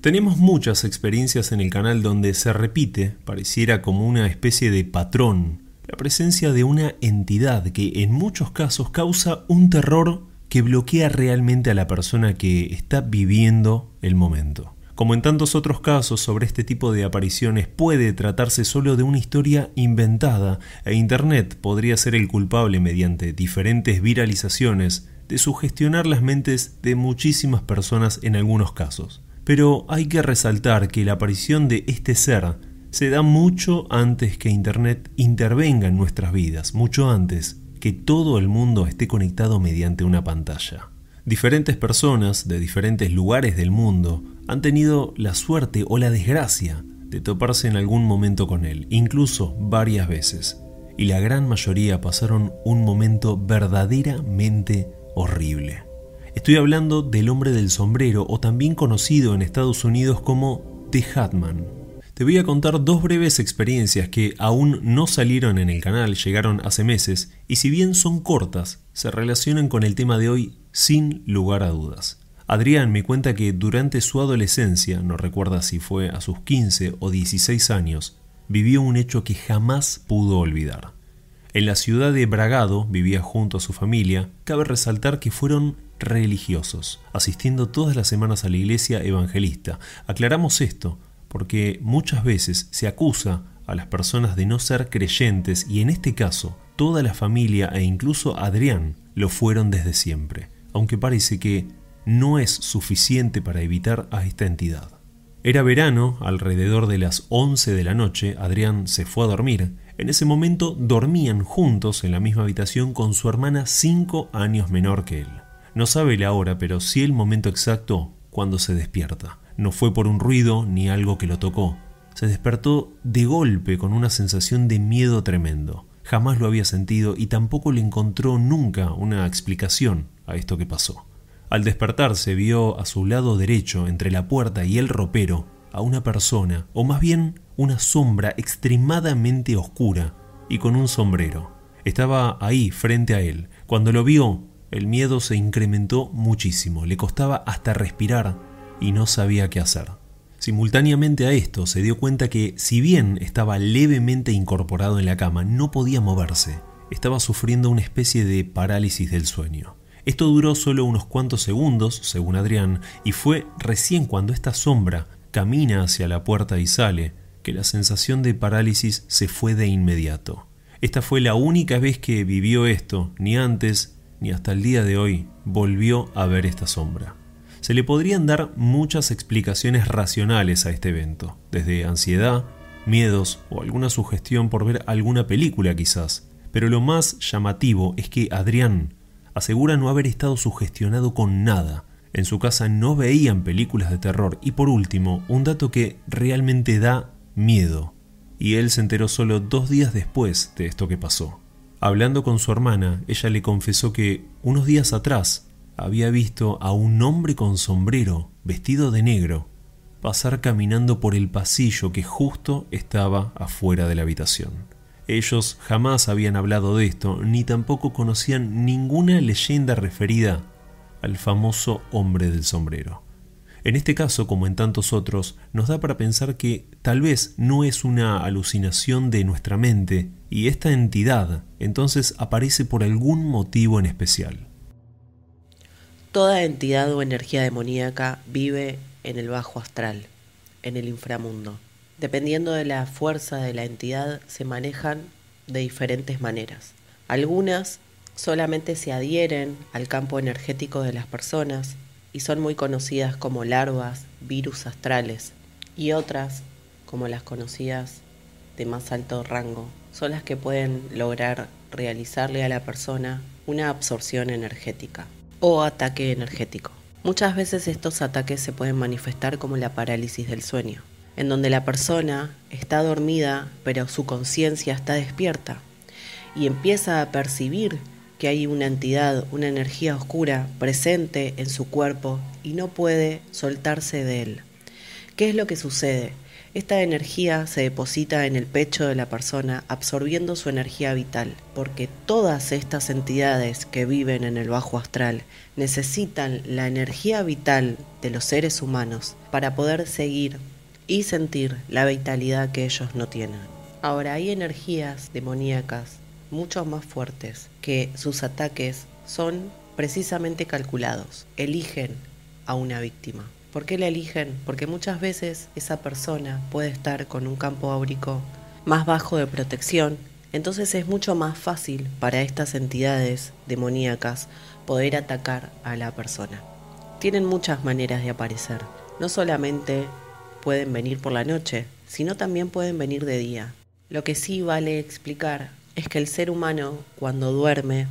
Tenemos muchas experiencias en el canal donde se repite, pareciera como una especie de patrón, la presencia de una entidad que en muchos casos causa un terror que bloquea realmente a la persona que está viviendo el momento. Como en tantos otros casos sobre este tipo de apariciones puede tratarse solo de una historia inventada e Internet podría ser el culpable mediante diferentes viralizaciones de sugestionar las mentes de muchísimas personas en algunos casos. Pero hay que resaltar que la aparición de este ser se da mucho antes que Internet intervenga en nuestras vidas, mucho antes que todo el mundo esté conectado mediante una pantalla. Diferentes personas de diferentes lugares del mundo han tenido la suerte o la desgracia de toparse en algún momento con él, incluso varias veces, y la gran mayoría pasaron un momento verdaderamente horrible. Estoy hablando del hombre del sombrero o también conocido en Estados Unidos como The Hatman. Te voy a contar dos breves experiencias que aún no salieron en el canal, llegaron hace meses, y si bien son cortas, se relacionan con el tema de hoy sin lugar a dudas. Adrián me cuenta que durante su adolescencia, no recuerda si fue a sus 15 o 16 años, vivió un hecho que jamás pudo olvidar. En la ciudad de Bragado vivía junto a su familia, cabe resaltar que fueron religiosos, asistiendo todas las semanas a la iglesia evangelista. Aclaramos esto porque muchas veces se acusa a las personas de no ser creyentes y en este caso toda la familia e incluso Adrián lo fueron desde siempre, aunque parece que no es suficiente para evitar a esta entidad. Era verano, alrededor de las 11 de la noche, Adrián se fue a dormir. En ese momento dormían juntos en la misma habitación con su hermana cinco años menor que él. No sabe la hora, pero sí el momento exacto cuando se despierta. No fue por un ruido ni algo que lo tocó. Se despertó de golpe con una sensación de miedo tremendo. Jamás lo había sentido y tampoco le encontró nunca una explicación a esto que pasó. Al despertarse vio a su lado derecho, entre la puerta y el ropero, a una persona, o más bien una sombra extremadamente oscura y con un sombrero. Estaba ahí, frente a él. Cuando lo vio, el miedo se incrementó muchísimo, le costaba hasta respirar y no sabía qué hacer. Simultáneamente a esto se dio cuenta que, si bien estaba levemente incorporado en la cama, no podía moverse. Estaba sufriendo una especie de parálisis del sueño. Esto duró solo unos cuantos segundos, según Adrián, y fue recién cuando esta sombra camina hacia la puerta y sale, que la sensación de parálisis se fue de inmediato. Esta fue la única vez que vivió esto, ni antes ni hasta el día de hoy volvió a ver esta sombra. Se le podrían dar muchas explicaciones racionales a este evento, desde ansiedad, miedos o alguna sugestión por ver alguna película quizás, pero lo más llamativo es que Adrián asegura no haber estado sugestionado con nada. En su casa no veían películas de terror y por último, un dato que realmente da miedo. Y él se enteró solo dos días después de esto que pasó. Hablando con su hermana, ella le confesó que unos días atrás había visto a un hombre con sombrero, vestido de negro, pasar caminando por el pasillo que justo estaba afuera de la habitación. Ellos jamás habían hablado de esto, ni tampoco conocían ninguna leyenda referida al famoso hombre del sombrero. En este caso, como en tantos otros, nos da para pensar que tal vez no es una alucinación de nuestra mente y esta entidad entonces aparece por algún motivo en especial. Toda entidad o energía demoníaca vive en el bajo astral, en el inframundo. Dependiendo de la fuerza de la entidad, se manejan de diferentes maneras. Algunas solamente se adhieren al campo energético de las personas y son muy conocidas como larvas, virus astrales, y otras, como las conocidas de más alto rango, son las que pueden lograr realizarle a la persona una absorción energética o ataque energético. Muchas veces estos ataques se pueden manifestar como la parálisis del sueño en donde la persona está dormida pero su conciencia está despierta y empieza a percibir que hay una entidad, una energía oscura presente en su cuerpo y no puede soltarse de él. ¿Qué es lo que sucede? Esta energía se deposita en el pecho de la persona absorbiendo su energía vital, porque todas estas entidades que viven en el bajo astral necesitan la energía vital de los seres humanos para poder seguir y sentir la vitalidad que ellos no tienen. Ahora hay energías demoníacas mucho más fuertes que sus ataques son precisamente calculados, eligen a una víctima. ¿Por qué la eligen? Porque muchas veces esa persona puede estar con un campo áurico más bajo de protección, entonces es mucho más fácil para estas entidades demoníacas poder atacar a la persona. Tienen muchas maneras de aparecer. No solamente pueden venir por la noche, sino también pueden venir de día. Lo que sí vale explicar es que el ser humano, cuando duerme,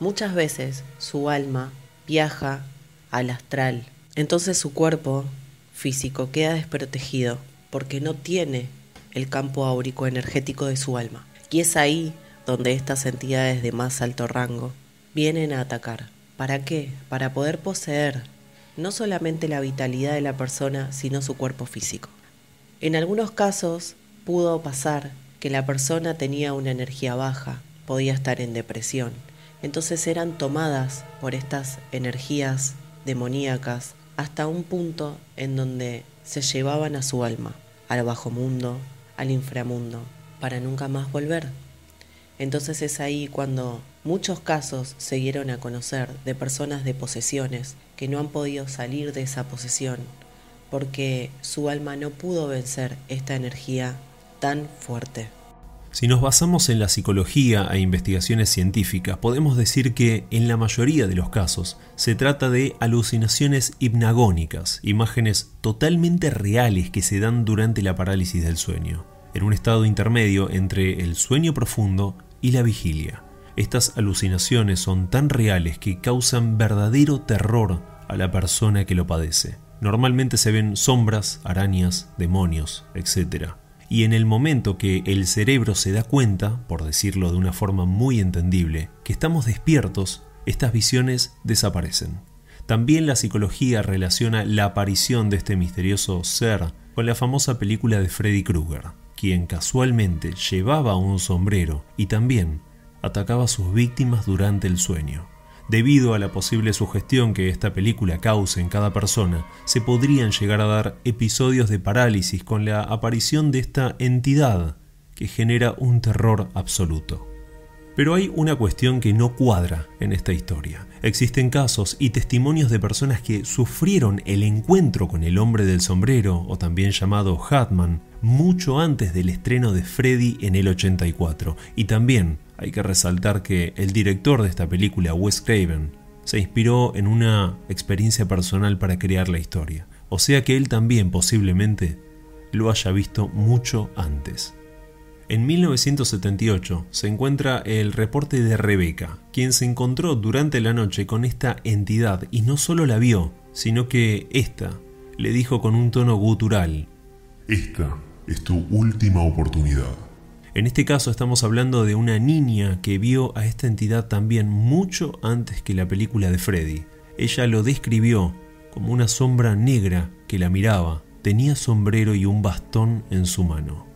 muchas veces su alma viaja al astral entonces su cuerpo físico queda desprotegido porque no tiene el campo áurico energético de su alma. Y es ahí donde estas entidades de más alto rango vienen a atacar. ¿Para qué? Para poder poseer no solamente la vitalidad de la persona, sino su cuerpo físico. En algunos casos pudo pasar que la persona tenía una energía baja, podía estar en depresión. Entonces eran tomadas por estas energías demoníacas hasta un punto en donde se llevaban a su alma, al bajo mundo, al inframundo, para nunca más volver. Entonces es ahí cuando muchos casos se dieron a conocer de personas de posesiones que no han podido salir de esa posesión porque su alma no pudo vencer esta energía tan fuerte. Si nos basamos en la psicología e investigaciones científicas, podemos decir que en la mayoría de los casos se trata de alucinaciones hipnagónicas, imágenes totalmente reales que se dan durante la parálisis del sueño, en un estado intermedio entre el sueño profundo y la vigilia. Estas alucinaciones son tan reales que causan verdadero terror a la persona que lo padece. Normalmente se ven sombras, arañas, demonios, etc y en el momento que el cerebro se da cuenta, por decirlo de una forma muy entendible, que estamos despiertos, estas visiones desaparecen. También la psicología relaciona la aparición de este misterioso ser con la famosa película de Freddy Krueger, quien casualmente llevaba un sombrero y también atacaba a sus víctimas durante el sueño. Debido a la posible sugestión que esta película cause en cada persona, se podrían llegar a dar episodios de parálisis con la aparición de esta entidad que genera un terror absoluto. Pero hay una cuestión que no cuadra en esta historia. Existen casos y testimonios de personas que sufrieron el encuentro con el hombre del sombrero, o también llamado Hatman, mucho antes del estreno de Freddy en el 84, y también hay que resaltar que el director de esta película, Wes Craven, se inspiró en una experiencia personal para crear la historia. O sea que él también posiblemente lo haya visto mucho antes. En 1978 se encuentra el reporte de Rebecca, quien se encontró durante la noche con esta entidad y no solo la vio, sino que ésta le dijo con un tono gutural, Esta es tu última oportunidad. En este caso estamos hablando de una niña que vio a esta entidad también mucho antes que la película de Freddy. Ella lo describió como una sombra negra que la miraba, tenía sombrero y un bastón en su mano.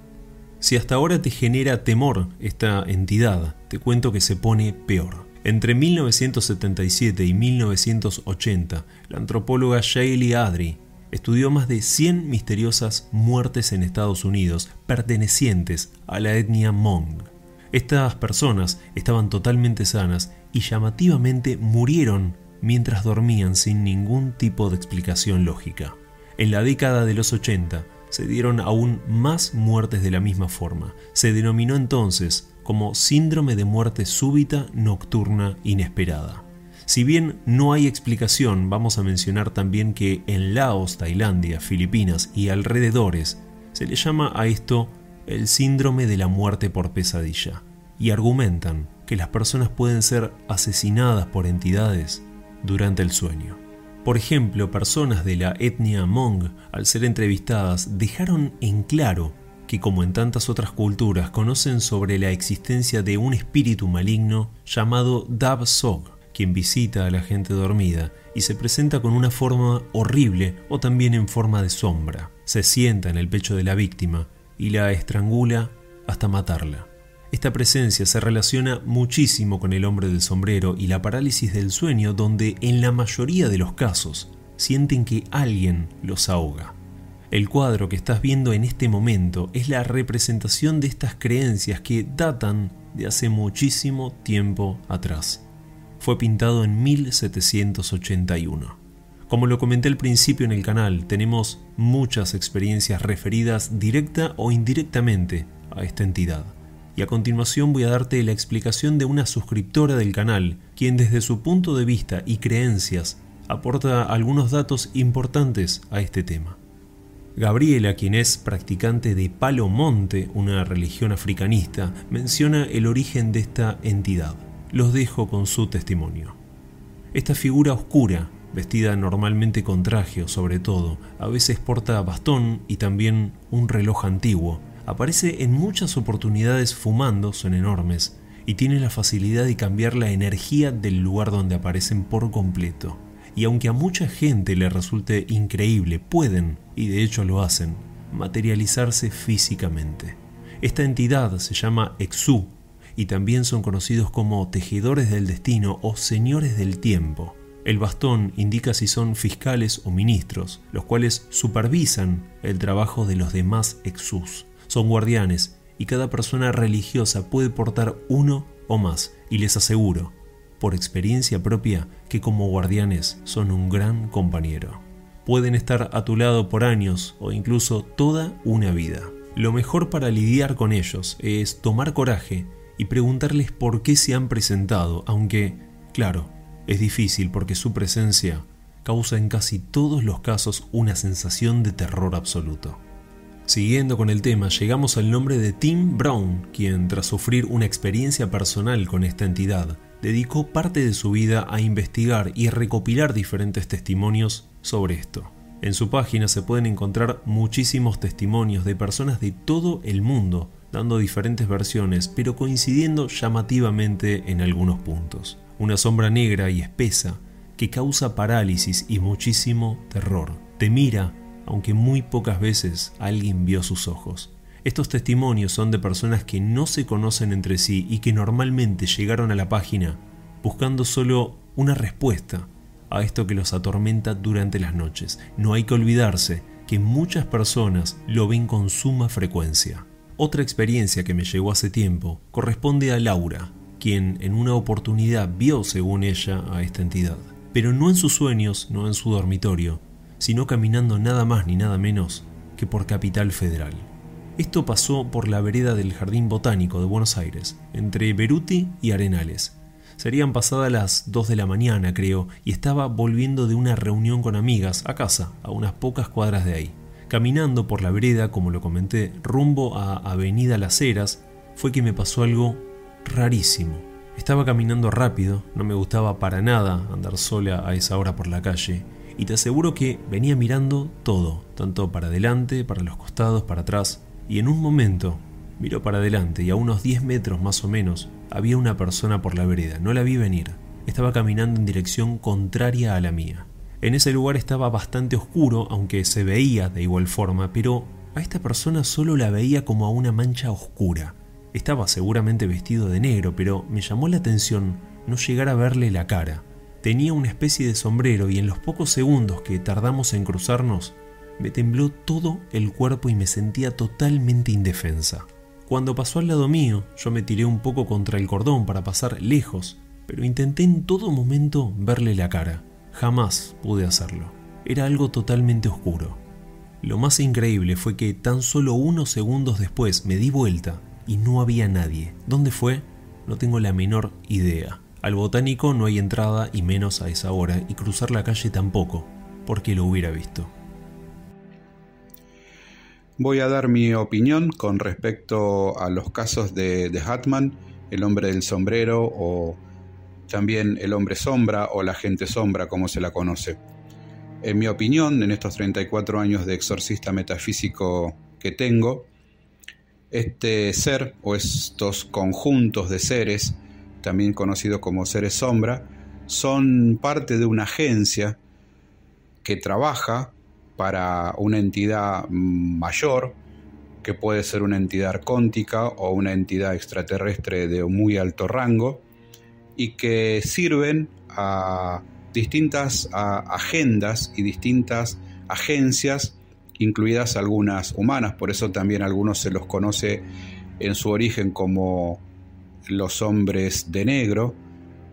Si hasta ahora te genera temor esta entidad, te cuento que se pone peor. Entre 1977 y 1980, la antropóloga Shaylee Adri estudió más de 100 misteriosas muertes en Estados Unidos pertenecientes a la etnia Hmong. Estas personas estaban totalmente sanas y llamativamente murieron mientras dormían sin ningún tipo de explicación lógica. En la década de los 80 se dieron aún más muertes de la misma forma. Se denominó entonces como síndrome de muerte súbita nocturna inesperada. Si bien no hay explicación, vamos a mencionar también que en Laos, Tailandia, Filipinas y alrededores se le llama a esto el síndrome de la muerte por pesadilla, y argumentan que las personas pueden ser asesinadas por entidades durante el sueño. Por ejemplo, personas de la etnia Hmong, al ser entrevistadas, dejaron en claro que como en tantas otras culturas conocen sobre la existencia de un espíritu maligno llamado Dab Sog, quien visita a la gente dormida y se presenta con una forma horrible o también en forma de sombra. Se sienta en el pecho de la víctima y la estrangula hasta matarla. Esta presencia se relaciona muchísimo con el hombre del sombrero y la parálisis del sueño donde en la mayoría de los casos sienten que alguien los ahoga. El cuadro que estás viendo en este momento es la representación de estas creencias que datan de hace muchísimo tiempo atrás. Fue pintado en 1781. Como lo comenté al principio en el canal, tenemos muchas experiencias referidas directa o indirectamente a esta entidad. Y a continuación voy a darte la explicación de una suscriptora del canal, quien desde su punto de vista y creencias aporta algunos datos importantes a este tema. Gabriela, quien es practicante de Palo Monte, una religión africanista, menciona el origen de esta entidad. Los dejo con su testimonio. Esta figura oscura, vestida normalmente con traje sobre todo, a veces porta bastón y también un reloj antiguo, aparece en muchas oportunidades fumando, son enormes, y tiene la facilidad de cambiar la energía del lugar donde aparecen por completo y aunque a mucha gente le resulte increíble, pueden, y de hecho lo hacen, materializarse físicamente. Esta entidad se llama Exu y también son conocidos como tejedores del destino o señores del tiempo. El bastón indica si son fiscales o ministros, los cuales supervisan el trabajo de los demás Exus. Son guardianes y cada persona religiosa puede portar uno o más, y les aseguro, por experiencia propia que como guardianes son un gran compañero. Pueden estar a tu lado por años o incluso toda una vida. Lo mejor para lidiar con ellos es tomar coraje y preguntarles por qué se han presentado, aunque, claro, es difícil porque su presencia causa en casi todos los casos una sensación de terror absoluto. Siguiendo con el tema, llegamos al nombre de Tim Brown, quien tras sufrir una experiencia personal con esta entidad, dedicó parte de su vida a investigar y recopilar diferentes testimonios sobre esto. En su página se pueden encontrar muchísimos testimonios de personas de todo el mundo, dando diferentes versiones, pero coincidiendo llamativamente en algunos puntos. Una sombra negra y espesa que causa parálisis y muchísimo terror. Te mira, aunque muy pocas veces alguien vio sus ojos. Estos testimonios son de personas que no se conocen entre sí y que normalmente llegaron a la página buscando solo una respuesta a esto que los atormenta durante las noches. No hay que olvidarse que muchas personas lo ven con suma frecuencia. Otra experiencia que me llegó hace tiempo corresponde a Laura, quien en una oportunidad vio, según ella, a esta entidad, pero no en sus sueños, no en su dormitorio, sino caminando nada más ni nada menos que por Capital Federal. Esto pasó por la vereda del Jardín Botánico de Buenos Aires, entre Beruti y Arenales. Serían pasadas las 2 de la mañana, creo, y estaba volviendo de una reunión con amigas a casa, a unas pocas cuadras de ahí. Caminando por la vereda, como lo comenté, rumbo a Avenida Las Heras, fue que me pasó algo rarísimo. Estaba caminando rápido, no me gustaba para nada andar sola a esa hora por la calle, y te aseguro que venía mirando todo, tanto para adelante, para los costados, para atrás y en un momento miró para adelante y a unos 10 metros más o menos había una persona por la vereda. No la vi venir. Estaba caminando en dirección contraria a la mía. En ese lugar estaba bastante oscuro, aunque se veía de igual forma, pero a esta persona solo la veía como a una mancha oscura. Estaba seguramente vestido de negro, pero me llamó la atención no llegar a verle la cara. Tenía una especie de sombrero y en los pocos segundos que tardamos en cruzarnos, me tembló todo el cuerpo y me sentía totalmente indefensa. Cuando pasó al lado mío, yo me tiré un poco contra el cordón para pasar lejos, pero intenté en todo momento verle la cara. Jamás pude hacerlo. Era algo totalmente oscuro. Lo más increíble fue que tan solo unos segundos después me di vuelta y no había nadie. ¿Dónde fue? No tengo la menor idea. Al botánico no hay entrada y menos a esa hora y cruzar la calle tampoco, porque lo hubiera visto. Voy a dar mi opinión con respecto a los casos de, de Hatman, el hombre del sombrero o también el hombre sombra o la gente sombra como se la conoce. En mi opinión, en estos 34 años de exorcista metafísico que tengo, este ser o estos conjuntos de seres, también conocidos como seres sombra, son parte de una agencia que trabaja para una entidad mayor, que puede ser una entidad arcóntica o una entidad extraterrestre de muy alto rango, y que sirven a distintas agendas y distintas agencias, incluidas algunas humanas, por eso también algunos se los conoce en su origen como los hombres de negro,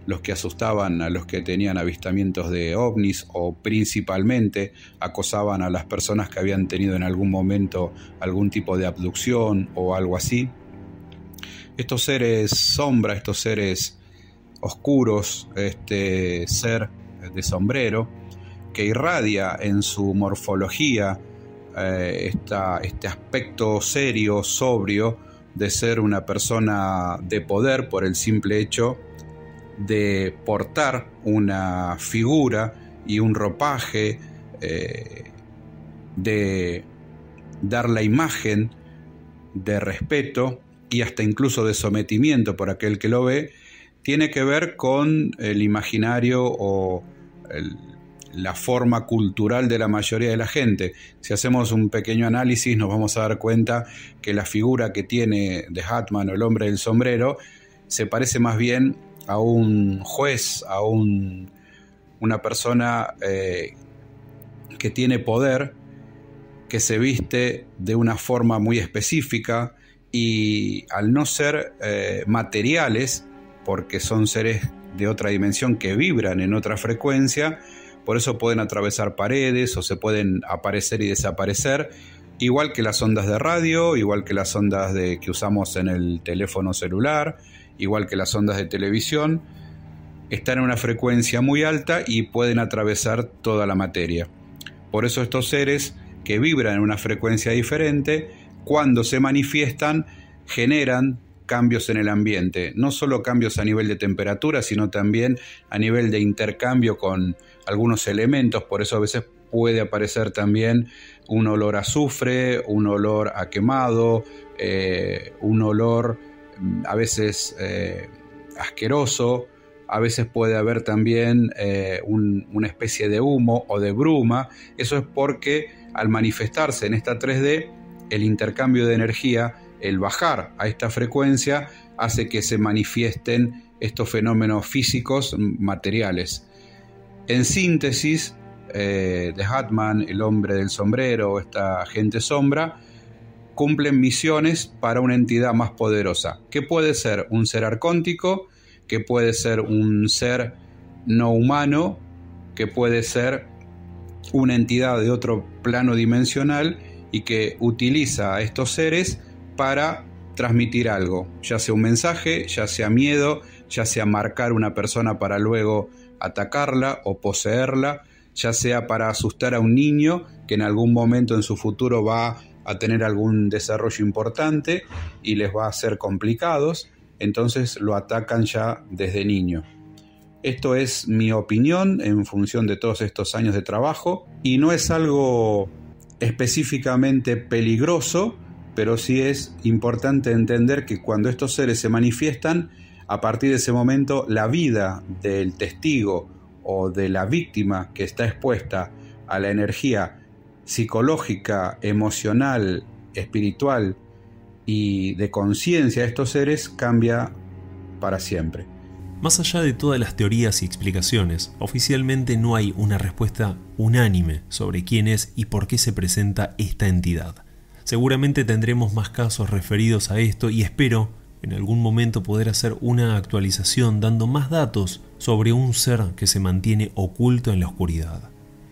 los que asustaban a los que tenían avistamientos de ovnis o principalmente acosaban a las personas que habían tenido en algún momento algún tipo de abducción o algo así. Estos seres sombra, estos seres oscuros, este ser de sombrero, que irradia en su morfología eh, este aspecto serio, sobrio, de ser una persona de poder por el simple hecho de portar una figura y un ropaje, eh, de dar la imagen de respeto y hasta incluso de sometimiento por aquel que lo ve, tiene que ver con el imaginario o la forma cultural de la mayoría de la gente. Si hacemos un pequeño análisis nos vamos a dar cuenta que la figura que tiene de Hatman o el hombre del sombrero se parece más bien a un juez, a un, una persona eh, que tiene poder, que se viste de una forma muy específica y al no ser eh, materiales, porque son seres de otra dimensión que vibran en otra frecuencia, por eso pueden atravesar paredes o se pueden aparecer y desaparecer, igual que las ondas de radio, igual que las ondas de, que usamos en el teléfono celular, igual que las ondas de televisión, están en una frecuencia muy alta y pueden atravesar toda la materia. Por eso estos seres que vibran en una frecuencia diferente, cuando se manifiestan, generan cambios en el ambiente, no solo cambios a nivel de temperatura, sino también a nivel de intercambio con algunos elementos, por eso a veces puede aparecer también un olor a azufre, un olor a quemado, eh, un olor Mm, a veces eh, asqueroso, a veces puede haber también eh, una especie de humo o de bruma. Eso es porque al manifestarse en esta 3D, el intercambio de energía, el bajar a esta frecuencia, hace que se manifiesten estos fenómenos físicos materiales. En síntesis, eh, de Hatman, el hombre del sombrero, esta gente sombra, cumplen misiones para una entidad más poderosa, que puede ser un ser arcóntico, que puede ser un ser no humano, que puede ser una entidad de otro plano dimensional y que utiliza a estos seres para transmitir algo, ya sea un mensaje, ya sea miedo, ya sea marcar una persona para luego atacarla o poseerla, ya sea para asustar a un niño que en algún momento en su futuro va a tener algún desarrollo importante y les va a ser complicados, entonces lo atacan ya desde niño. Esto es mi opinión en función de todos estos años de trabajo y no es algo específicamente peligroso, pero sí es importante entender que cuando estos seres se manifiestan, a partir de ese momento la vida del testigo o de la víctima que está expuesta a la energía psicológica, emocional, espiritual y de conciencia de estos seres cambia para siempre. Más allá de todas las teorías y explicaciones, oficialmente no hay una respuesta unánime sobre quién es y por qué se presenta esta entidad. Seguramente tendremos más casos referidos a esto y espero en algún momento poder hacer una actualización dando más datos sobre un ser que se mantiene oculto en la oscuridad.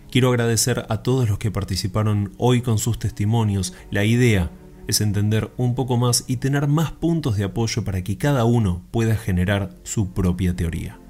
Quiero agradecer a todos los que participaron hoy con sus testimonios. La idea es entender un poco más y tener más puntos de apoyo para que cada uno pueda generar su propia teoría.